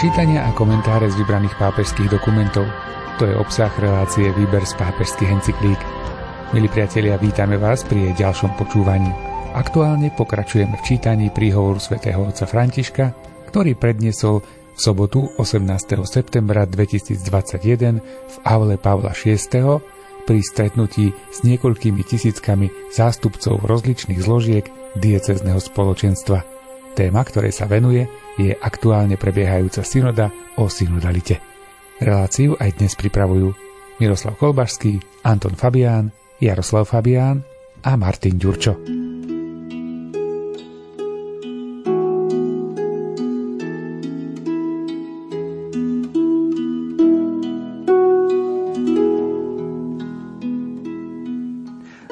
Čítania a komentáre z vybraných pápežských dokumentov. To je obsah relácie Výber z pápežských encyklík. Milí priatelia, vítame vás pri jej ďalšom počúvaní. Aktuálne pokračujeme v čítaní príhovoru svätého otca Františka, ktorý predniesol v sobotu 18. septembra 2021 v aule Pavla VI. pri stretnutí s niekoľkými tisíckami zástupcov rozličných zložiek diecezneho spoločenstva. Téma, ktorej sa venuje, je aktuálne prebiehajúca synoda o synodalite. Reláciu aj dnes pripravujú Miroslav Kolbašský, Anton Fabián, Jaroslav Fabián a Martin Ďurčo.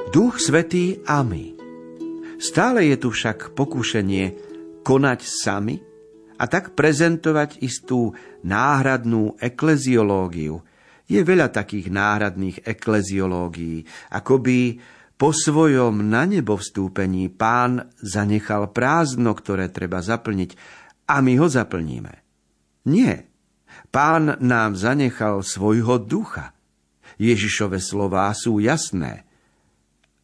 Duch Svetý a my. Stále je tu však pokušenie konať sami a tak prezentovať istú náhradnú ekleziológiu. Je veľa takých náhradných ekleziológií, ako by po svojom na nebo vstúpení pán zanechal prázdno, ktoré treba zaplniť a my ho zaplníme. Nie. Pán nám zanechal svojho ducha. Ježišove slová sú jasné.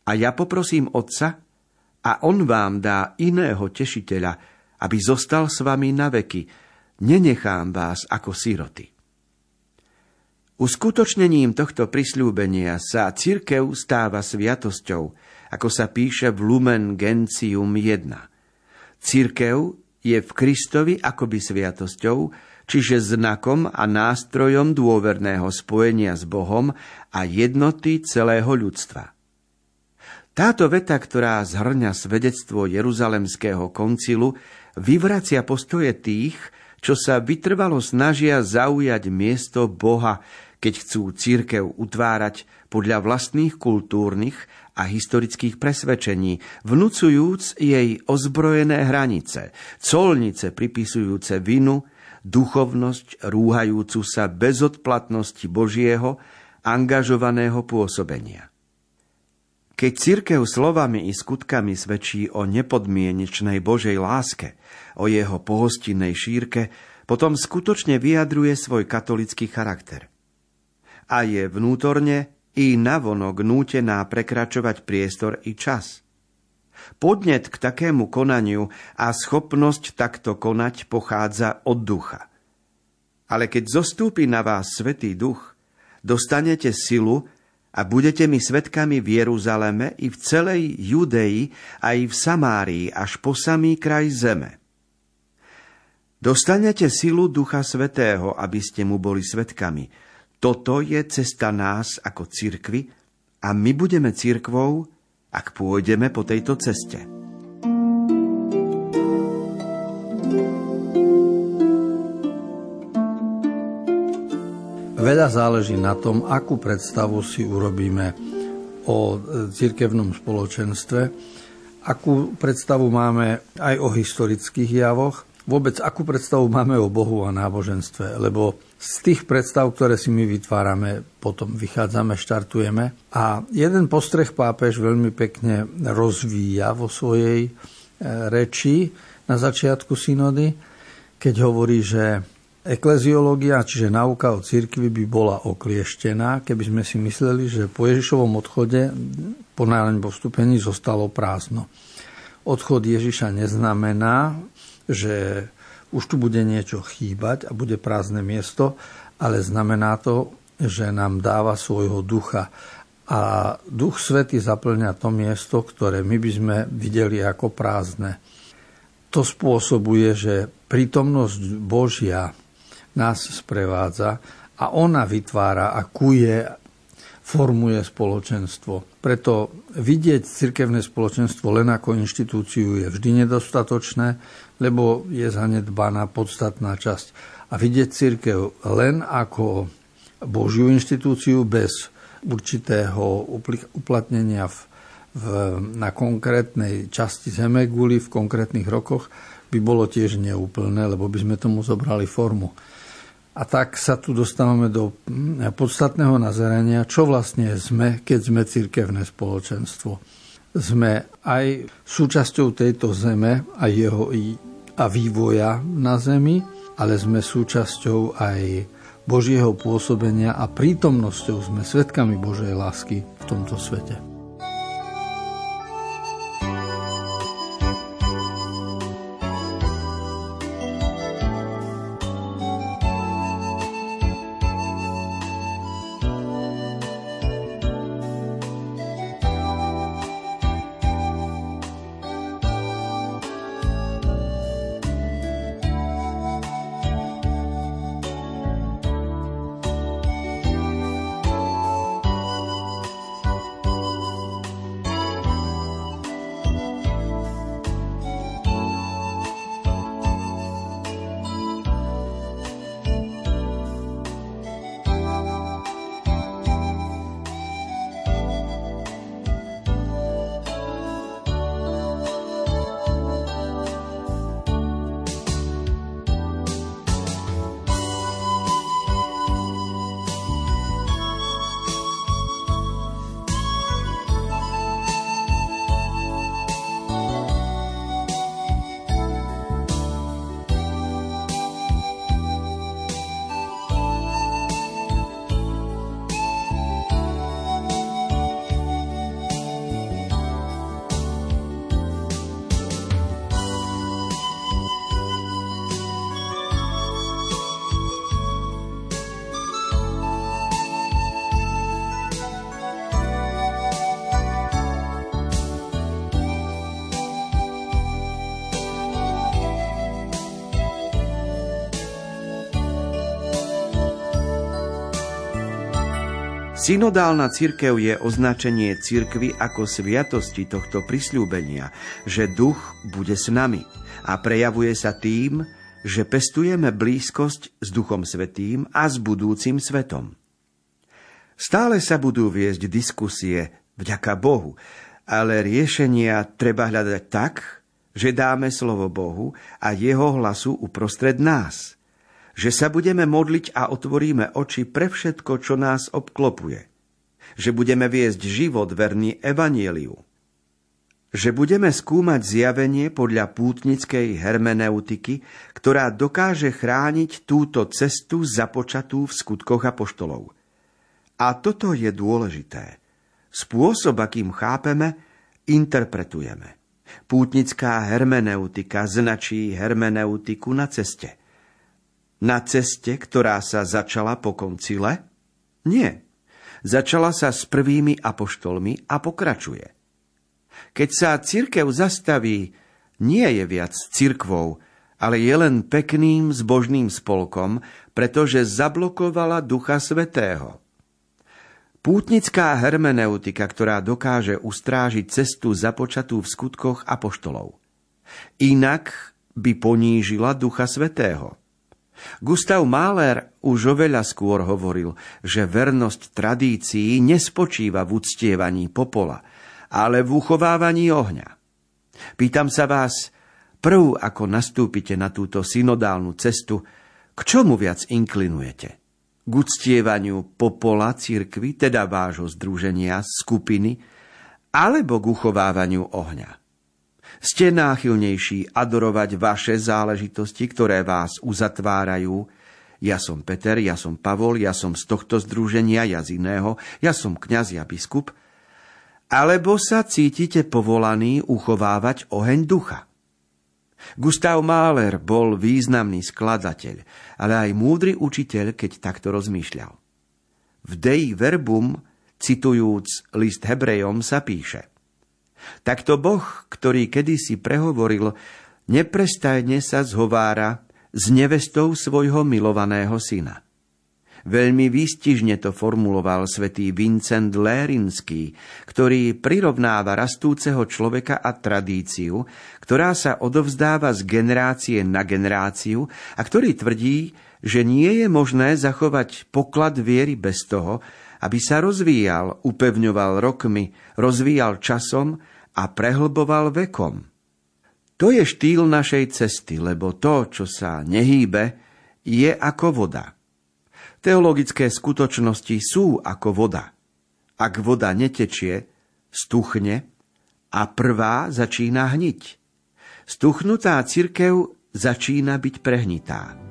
A ja poprosím Otca, a On vám dá iného tešiteľa, aby zostal s vami na veky. Nenechám vás ako siroty. Uskutočnením tohto prisľúbenia sa cirkev stáva sviatosťou, ako sa píše v Lumen Gentium 1. Cirkev je v Kristovi akoby sviatosťou, čiže znakom a nástrojom dôverného spojenia s Bohom a jednoty celého ľudstva. Táto veta, ktorá zhrňa svedectvo Jeruzalemského koncilu, vyvracia postoje tých, čo sa vytrvalo snažia zaujať miesto Boha, keď chcú církev utvárať podľa vlastných kultúrnych a historických presvedčení, vnúcujúc jej ozbrojené hranice, colnice pripisujúce vinu, duchovnosť rúhajúcu sa bezodplatnosti Božieho, angažovaného pôsobenia. Keď cirkev slovami i skutkami svedčí o nepodmienečnej Božej láske, o jeho pohostinnej šírke, potom skutočne vyjadruje svoj katolický charakter. A je vnútorne i navonok nútená prekračovať priestor i čas. Podnet k takému konaniu a schopnosť takto konať pochádza od ducha. Ale keď zostúpi na vás Svetý duch, dostanete silu, a budete mi svetkami v Jeruzaleme i v celej Judei a i v Samárii až po samý kraj zeme. Dostanete silu Ducha Svetého, aby ste mu boli svetkami. Toto je cesta nás ako cirkvy a my budeme cirkvou, ak pôjdeme po tejto ceste. Veľa záleží na tom, akú predstavu si urobíme o cirkevnom spoločenstve, akú predstavu máme aj o historických javoch, vôbec akú predstavu máme o Bohu a náboženstve, lebo z tých predstav, ktoré si my vytvárame, potom vychádzame, štartujeme. A jeden postreh pápež veľmi pekne rozvíja vo svojej e, reči na začiatku synody, keď hovorí, že Ekleziológia, čiže nauka o cirkvi by bola oklieštená, keby sme si mysleli, že po Ježišovom odchode, po náleň po vstúpení, zostalo prázdno. Odchod Ježiša neznamená, že už tu bude niečo chýbať a bude prázdne miesto, ale znamená to, že nám dáva svojho ducha. A Duch Svety zaplňa to miesto, ktoré my by sme videli ako prázdne. To spôsobuje, že prítomnosť Božia nás sprevádza a ona vytvára a kuje, formuje spoločenstvo. Preto vidieť cirkevné spoločenstvo len ako inštitúciu je vždy nedostatočné, lebo je zanedbaná podstatná časť. A vidieť cirkev len ako Božiu inštitúciu bez určitého uplatnenia v, v, na konkrétnej časti Zemeguli v konkrétnych rokoch by bolo tiež neúplné, lebo by sme tomu zobrali formu. A tak sa tu dostávame do mm, podstatného nazerania, čo vlastne sme, keď sme cirkevné spoločenstvo. Sme aj súčasťou tejto zeme a jeho a vývoja na zemi, ale sme súčasťou aj Božieho pôsobenia a prítomnosťou sme svetkami Božej lásky v tomto svete. Synodálna cirkev je označenie cirkvy ako sviatosti tohto prisľúbenia, že duch bude s nami a prejavuje sa tým, že pestujeme blízkosť s Duchom Svetým a s budúcim svetom. Stále sa budú viesť diskusie vďaka Bohu, ale riešenia treba hľadať tak, že dáme slovo Bohu a jeho hlasu uprostred nás – že sa budeme modliť a otvoríme oči pre všetko, čo nás obklopuje. Že budeme viesť život verný evanieliu. Že budeme skúmať zjavenie podľa pútnickej hermeneutiky, ktorá dokáže chrániť túto cestu započatú v skutkoch apoštolov. A toto je dôležité. Spôsob, akým chápeme, interpretujeme. Pútnická hermeneutika značí hermeneutiku na ceste – na ceste, ktorá sa začala po koncile? Nie. Začala sa s prvými apoštolmi a pokračuje. Keď sa cirkev zastaví, nie je viac cirkvou, ale je len pekným zbožným spolkom, pretože zablokovala Ducha Svetého. Pútnická hermeneutika, ktorá dokáže ustrážiť cestu započatú v skutkoch apoštolov. Inak by ponížila Ducha Svetého. Gustav Mahler už oveľa skôr hovoril, že vernosť tradícií nespočíva v uctievaní popola, ale v uchovávaní ohňa. Pýtam sa vás, prv ako nastúpite na túto synodálnu cestu, k čomu viac inklinujete? K uctievaniu popola cirkvy, teda vášho združenia, skupiny, alebo k uchovávaniu ohňa? Ste náchylnejší adorovať vaše záležitosti, ktoré vás uzatvárajú. Ja som Peter, ja som Pavol, ja som z tohto združenia, ja z iného, ja som kňaz, ja biskup. Alebo sa cítite povolaní uchovávať oheň ducha. Gustav Mahler bol významný skladateľ, ale aj múdry učiteľ, keď takto rozmýšľal. V Dei Verbum, citujúc list Hebrejom, sa píše – Takto Boh, ktorý kedysi prehovoril, neprestajne sa zhovára s nevestou svojho milovaného syna. Veľmi výstižne to formuloval svätý Vincent Lérinský, ktorý prirovnáva rastúceho človeka a tradíciu, ktorá sa odovzdáva z generácie na generáciu a ktorý tvrdí, že nie je možné zachovať poklad viery bez toho, aby sa rozvíjal, upevňoval rokmi, rozvíjal časom a prehlboval vekom. To je štýl našej cesty, lebo to, čo sa nehýbe, je ako voda. Teologické skutočnosti sú ako voda. Ak voda netečie, stuchne a prvá začína hniť. Stuchnutá cirkev začína byť prehnitá.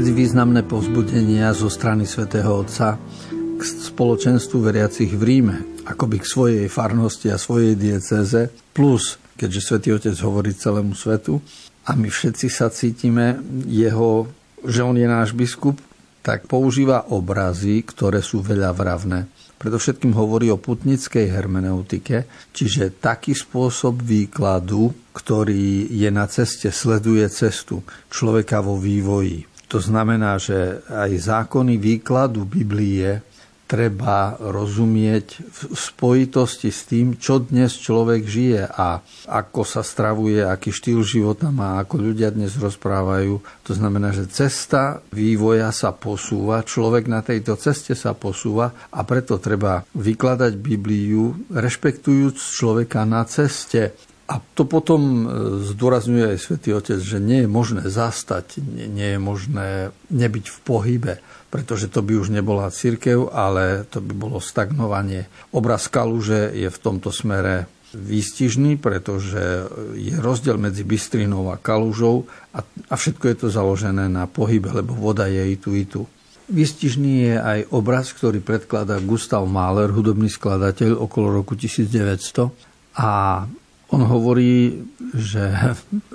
Významné povzbudenia zo strany svätého Otca k spoločenstvu veriacich v Ríme, akoby k svojej farnosti a svojej diecéze, plus, keďže svätý Otec hovorí celému svetu, a my všetci sa cítime jeho, že on je náš biskup, tak používa obrazy, ktoré sú veľa vravné. Predovšetkým hovorí o putnickej hermeneutike, čiže taký spôsob výkladu, ktorý je na ceste, sleduje cestu človeka vo vývoji. To znamená, že aj zákony výkladu Biblie treba rozumieť v spojitosti s tým, čo dnes človek žije a ako sa stravuje, aký štýl života má, ako ľudia dnes rozprávajú. To znamená, že cesta vývoja sa posúva, človek na tejto ceste sa posúva a preto treba vykladať Bibliu, rešpektujúc človeka na ceste. A to potom e, zdôrazňuje aj svätý Otec, že nie je možné zastať, nie je možné nebyť v pohybe pretože to by už nebola církev, ale to by bolo stagnovanie. Obraz Kaluže je v tomto smere výstižný, pretože je rozdiel medzi Bystrinou a Kalužou a, a všetko je to založené na pohybe, lebo voda je i tu, i tu. Výstižný je aj obraz, ktorý predkladá Gustav Mahler, hudobný skladateľ okolo roku 1900 a on hovorí, že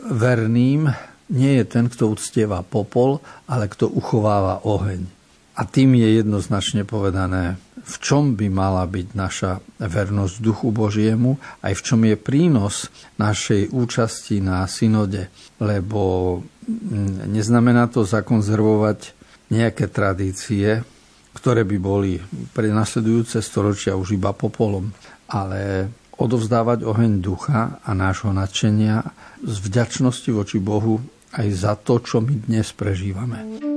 verným nie je ten, kto uctieva popol, ale kto uchováva oheň. A tým je jednoznačne povedané, v čom by mala byť naša vernosť Duchu Božiemu, aj v čom je prínos našej účasti na synode. Lebo mm, neznamená to zakonzervovať nejaké tradície, ktoré by boli pre nasledujúce storočia už iba popolom, ale odovzdávať oheň ducha a nášho nadšenia z vďačnosti voči Bohu aj za to, čo my dnes prežívame.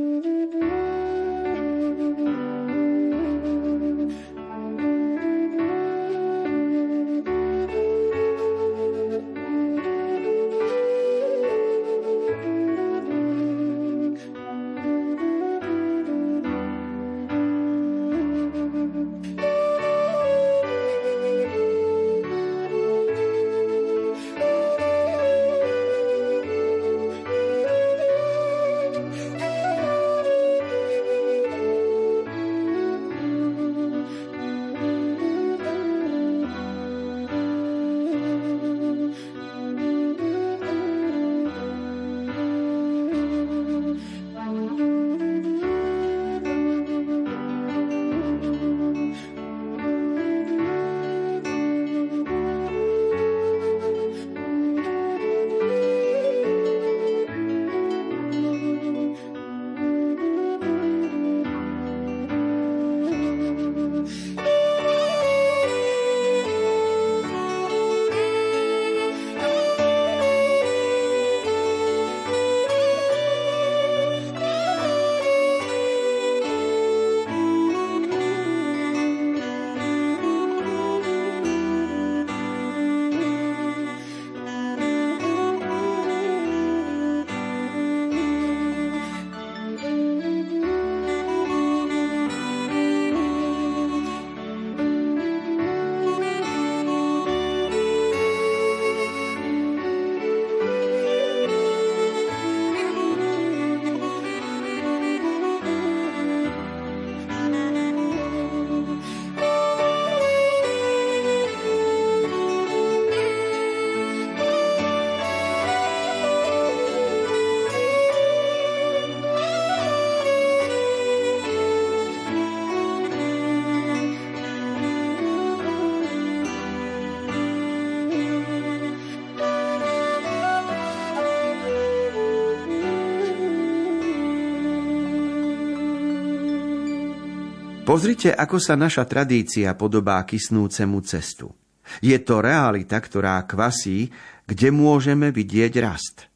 Pozrite, ako sa naša tradícia podobá kysnúcemu cestu. Je to realita, ktorá kvasí, kde môžeme vidieť rast.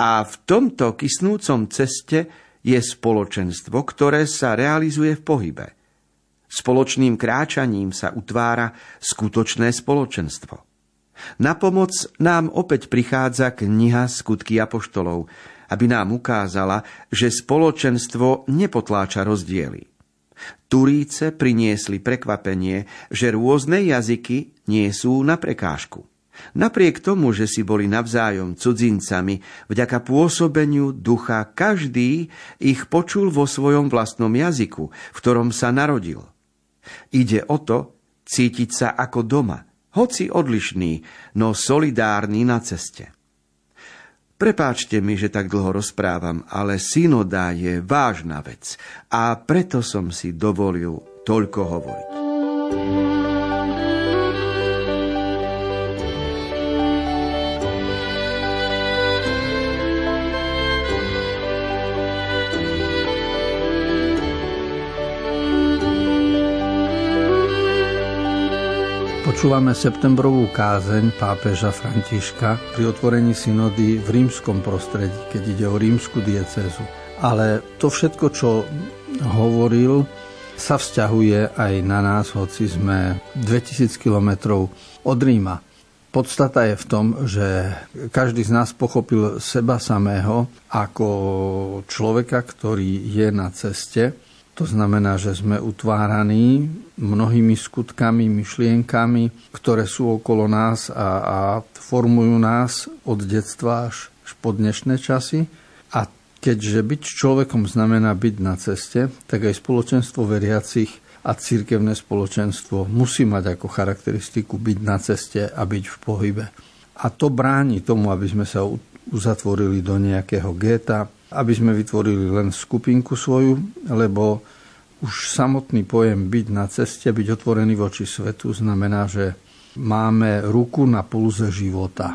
A v tomto kysnúcom ceste je spoločenstvo, ktoré sa realizuje v pohybe. Spoločným kráčaním sa utvára skutočné spoločenstvo. Na pomoc nám opäť prichádza kniha Skutky apoštolov, aby nám ukázala, že spoločenstvo nepotláča rozdiely. Turíce priniesli prekvapenie, že rôzne jazyky nie sú na prekážku. Napriek tomu, že si boli navzájom cudzincami, vďaka pôsobeniu ducha každý ich počul vo svojom vlastnom jazyku, v ktorom sa narodil. Ide o to cítiť sa ako doma, hoci odlišný, no solidárny na ceste. Prepáčte mi, že tak dlho rozprávam, ale synoda je vážna vec a preto som si dovolil toľko hovoriť. Počúvame septembrovú kázeň pápeža Františka pri otvorení synody v rímskom prostredí, keď ide o rímsku diecézu. Ale to všetko, čo hovoril, sa vzťahuje aj na nás, hoci sme 2000 kilometrov od Ríma. Podstata je v tom, že každý z nás pochopil seba samého ako človeka, ktorý je na ceste to znamená, že sme utváraní mnohými skutkami, myšlienkami, ktoré sú okolo nás a, a formujú nás od detstva až, až po dnešné časy. A keďže byť človekom znamená byť na ceste, tak aj spoločenstvo veriacich a cirkevné spoločenstvo musí mať ako charakteristiku byť na ceste a byť v pohybe. A to bráni tomu, aby sme sa uzatvorili do nejakého géta, aby sme vytvorili len skupinku svoju, lebo už samotný pojem byť na ceste, byť otvorený voči svetu, znamená, že máme ruku na pulze života.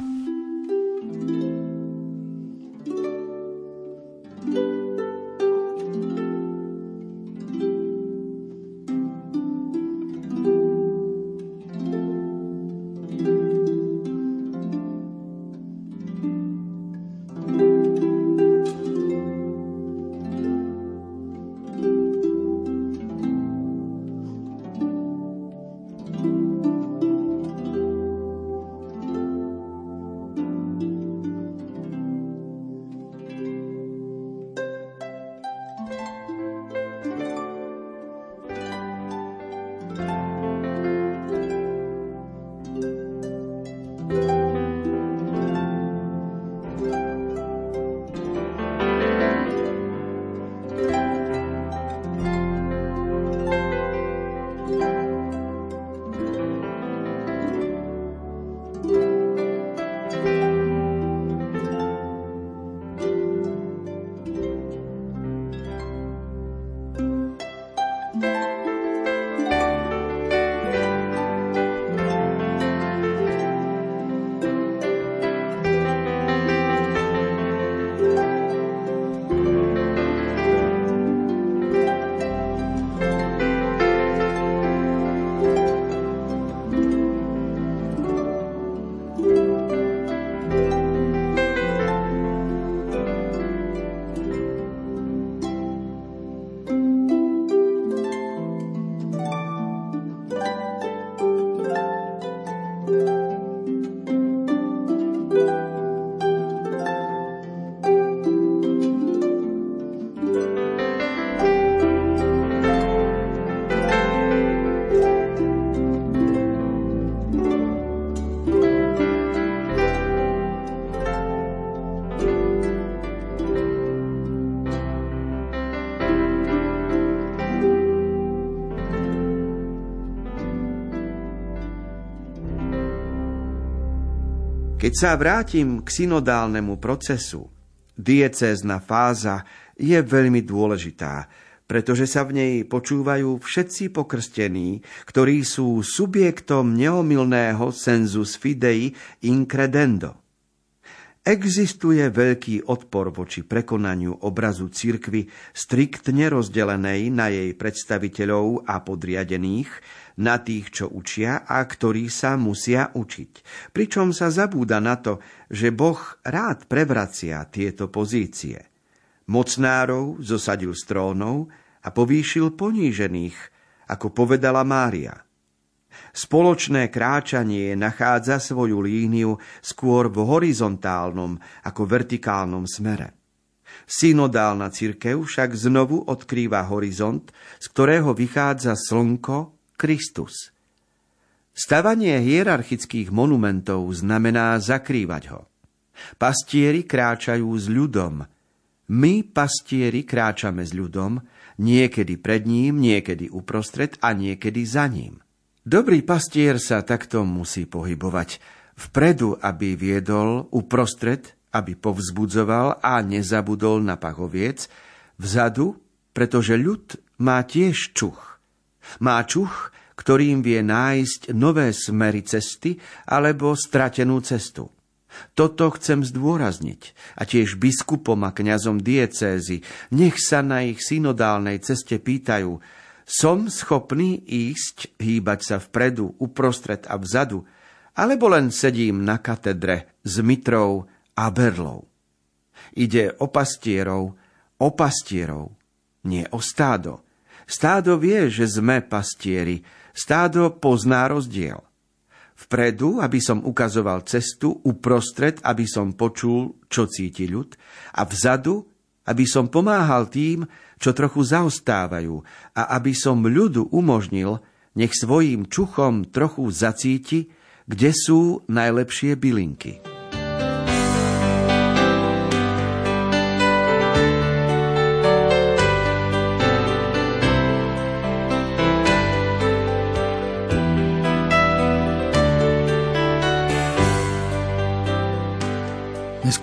Keď sa vrátim k synodálnemu procesu, diecézna fáza je veľmi dôležitá, pretože sa v nej počúvajú všetci pokrstení, ktorí sú subjektom neomilného sensus fidei incredendo. Existuje veľký odpor voči prekonaniu obrazu cirkvy striktne rozdelenej na jej predstaviteľov a podriadených, na tých, čo učia a ktorí sa musia učiť. Pričom sa zabúda na to, že Boh rád prevracia tieto pozície. Mocnárov zosadil z trónov a povýšil ponížených, ako povedala Mária. Spoločné kráčanie nachádza svoju líniu skôr v horizontálnom ako vertikálnom smere. Synodálna cirkev však znovu odkrýva horizont, z ktorého vychádza slnko Kristus. Stavanie hierarchických monumentov znamená zakrývať ho. Pastieri kráčajú s ľudom. My, pastieri, kráčame s ľudom, niekedy pred ním, niekedy uprostred a niekedy za ním. Dobrý pastier sa takto musí pohybovať. Vpredu, aby viedol, uprostred, aby povzbudzoval a nezabudol na pachoviec, vzadu, pretože ľud má tiež čuch. Má čuch, ktorým vie nájsť nové smery cesty alebo stratenú cestu. Toto chcem zdôrazniť a tiež biskupom a kňazom diecézy, nech sa na ich synodálnej ceste pýtajú, som schopný ísť, hýbať sa vpredu, uprostred a vzadu, alebo len sedím na katedre s mitrou a berlou. Ide o pastierov, o pastierov, nie o stádo. Stádo vie, že sme pastieri, stádo pozná rozdiel. Vpredu, aby som ukazoval cestu, uprostred, aby som počul, čo cíti ľud, a vzadu, aby som pomáhal tým, čo trochu zaostávajú, a aby som ľudu umožnil, nech svojím čuchom trochu zacíti, kde sú najlepšie bylinky.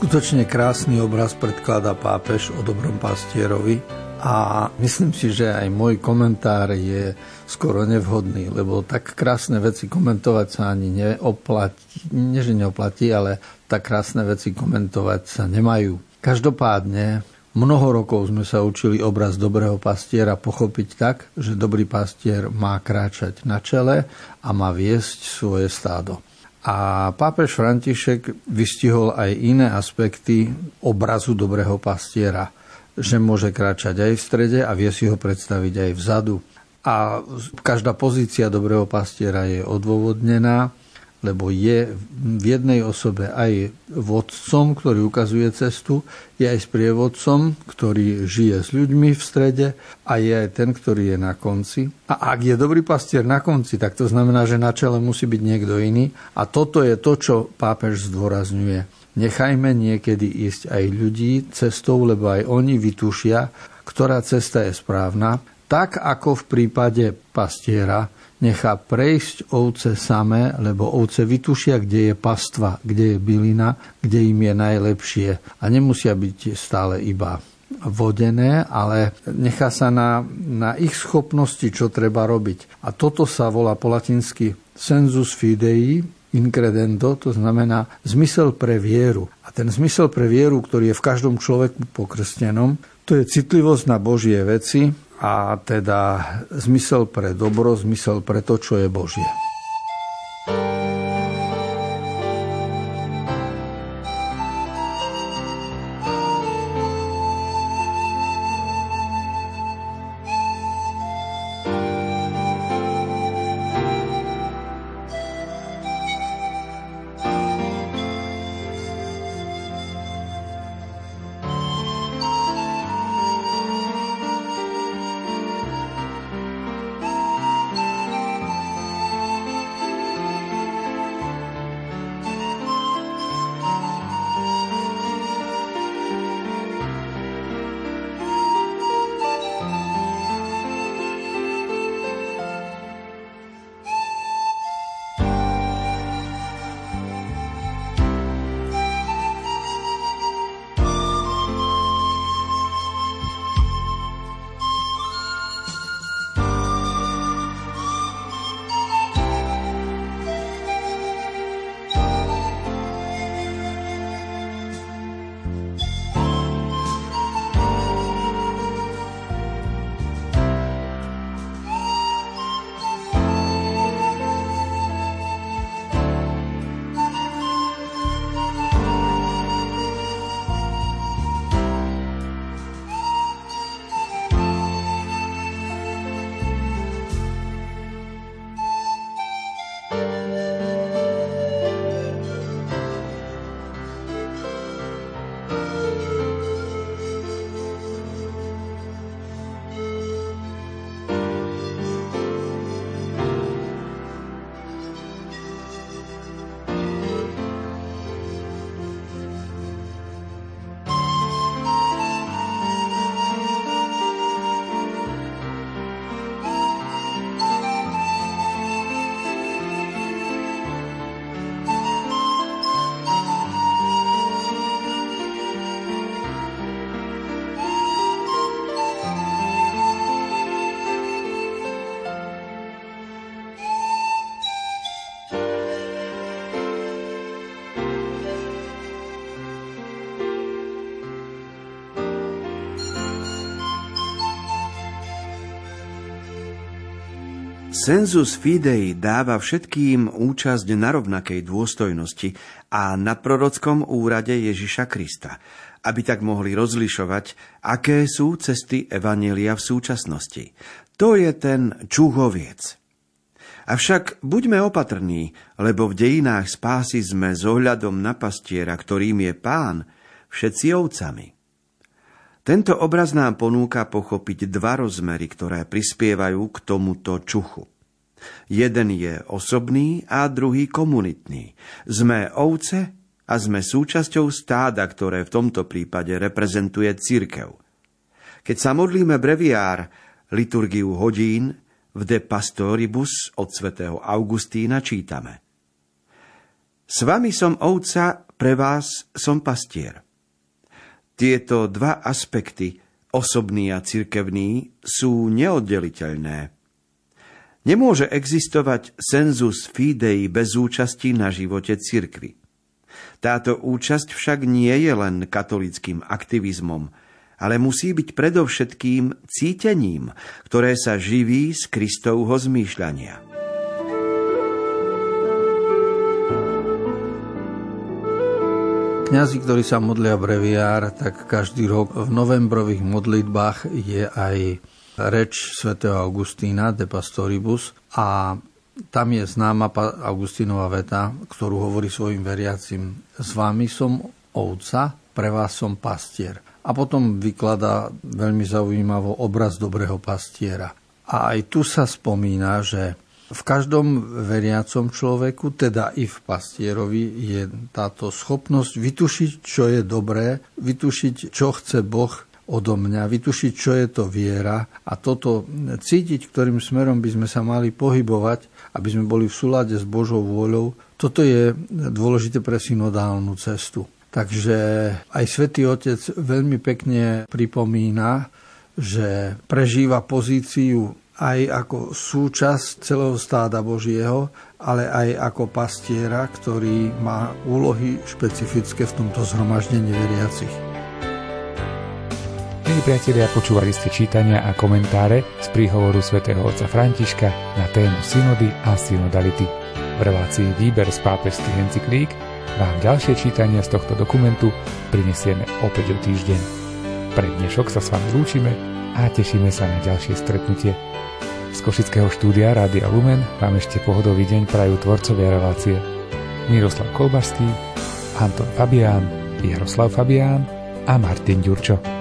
Neskutočne krásny obraz predkladá pápež o dobrom pastierovi a myslím si, že aj môj komentár je skoro nevhodný, lebo tak krásne veci komentovať sa ani neoplatí, nie že neoplatí, ale tak krásne veci komentovať sa nemajú. Každopádne Mnoho rokov sme sa učili obraz dobrého pastiera pochopiť tak, že dobrý pastier má kráčať na čele a má viesť svoje stádo. A pápež František vystihol aj iné aspekty obrazu dobrého pastiera, že môže kráčať aj v strede a vie si ho predstaviť aj vzadu. A každá pozícia dobrého pastiera je odôvodnená lebo je v jednej osobe aj vodcom, ktorý ukazuje cestu, je aj sprievodcom, ktorý žije s ľuďmi v strede a je aj ten, ktorý je na konci. A ak je dobrý pastier na konci, tak to znamená, že na čele musí byť niekto iný. A toto je to, čo pápež zdôrazňuje. Nechajme niekedy ísť aj ľudí cestou, lebo aj oni vytušia, ktorá cesta je správna, tak ako v prípade pastiera, nechá prejsť ovce samé, lebo ovce vytušia, kde je pastva, kde je bylina, kde im je najlepšie. A nemusia byť stále iba vodené, ale nechá sa na, na ich schopnosti, čo treba robiť. A toto sa volá po latinsky sensus fidei, incredendo, to znamená zmysel pre vieru. A ten zmysel pre vieru, ktorý je v každom človeku pokrstenom, to je citlivosť na Božie veci, a teda zmysel pre dobro, zmysel pre to, čo je Božie. Sensus fidei dáva všetkým účasť na rovnakej dôstojnosti a na prorockom úrade Ježiša Krista, aby tak mohli rozlišovať, aké sú cesty Evanielia v súčasnosti. To je ten čuhoviec. Avšak buďme opatrní, lebo v dejinách spásy sme s ohľadom na pastiera, ktorým je pán, všetci ovcami. Tento obraz nám ponúka pochopiť dva rozmery, ktoré prispievajú k tomuto čuchu. Jeden je osobný a druhý komunitný. Sme ovce a sme súčasťou stáda, ktoré v tomto prípade reprezentuje církev. Keď sa modlíme breviár, liturgiu hodín, v De Pastoribus od svätého Augustína čítame. S vami som ovca, pre vás som pastier. Tieto dva aspekty, osobný a cirkevný, sú neoddeliteľné. Nemôže existovať sensus fidei bez účasti na živote cirkvy. Táto účasť však nie je len katolickým aktivizmom, ale musí byť predovšetkým cítením, ktoré sa živí z Kristovho zmýšľania. Kňazi, ktorí sa modlia breviár, tak každý rok v novembrových modlitbách je aj reč svätého Augustína de Pastoribus a tam je známa Augustínova veta, ktorú hovorí svojim veriacim. S vami som ovca, pre vás som pastier. A potom vykladá veľmi zaujímavo obraz dobrého pastiera. A aj tu sa spomína, že v každom veriacom človeku, teda i v pastierovi, je táto schopnosť vytušiť, čo je dobré, vytušiť, čo chce Boh odo mňa, vytušiť, čo je to viera a toto cítiť, ktorým smerom by sme sa mali pohybovať, aby sme boli v súlade s Božou vôľou, toto je dôležité pre synodálnu cestu. Takže aj svätý Otec veľmi pekne pripomína, že prežíva pozíciu aj ako súčasť celého stáda Božieho, ale aj ako pastiera, ktorý má úlohy špecifické v tomto zhromaždení veriacich. Milí priatelia, počúvali ste čítania a komentáre z príhovoru svätého otca Františka na tému synody a synodality. V relácii Výber z pápežských encyklík vám ďalšie čítania z tohto dokumentu prinesieme opäť o týždeň. Pre dnešok sa s vami lúčime a tešíme sa na ďalšie stretnutie. Z Košického štúdia Rádia Lumen vám ešte pohodový deň prajú tvorcovia relácie Miroslav Kolbašský, Anton Fabián, Jaroslav Fabián a Martin Ďurčo.